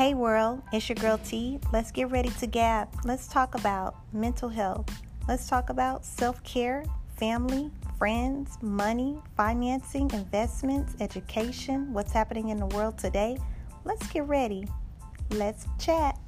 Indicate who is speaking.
Speaker 1: Hey world, it's your girl T. Let's get ready to gab. Let's talk about mental health. Let's talk about self care, family, friends, money, financing, investments, education, what's happening in the world today. Let's get ready. Let's chat.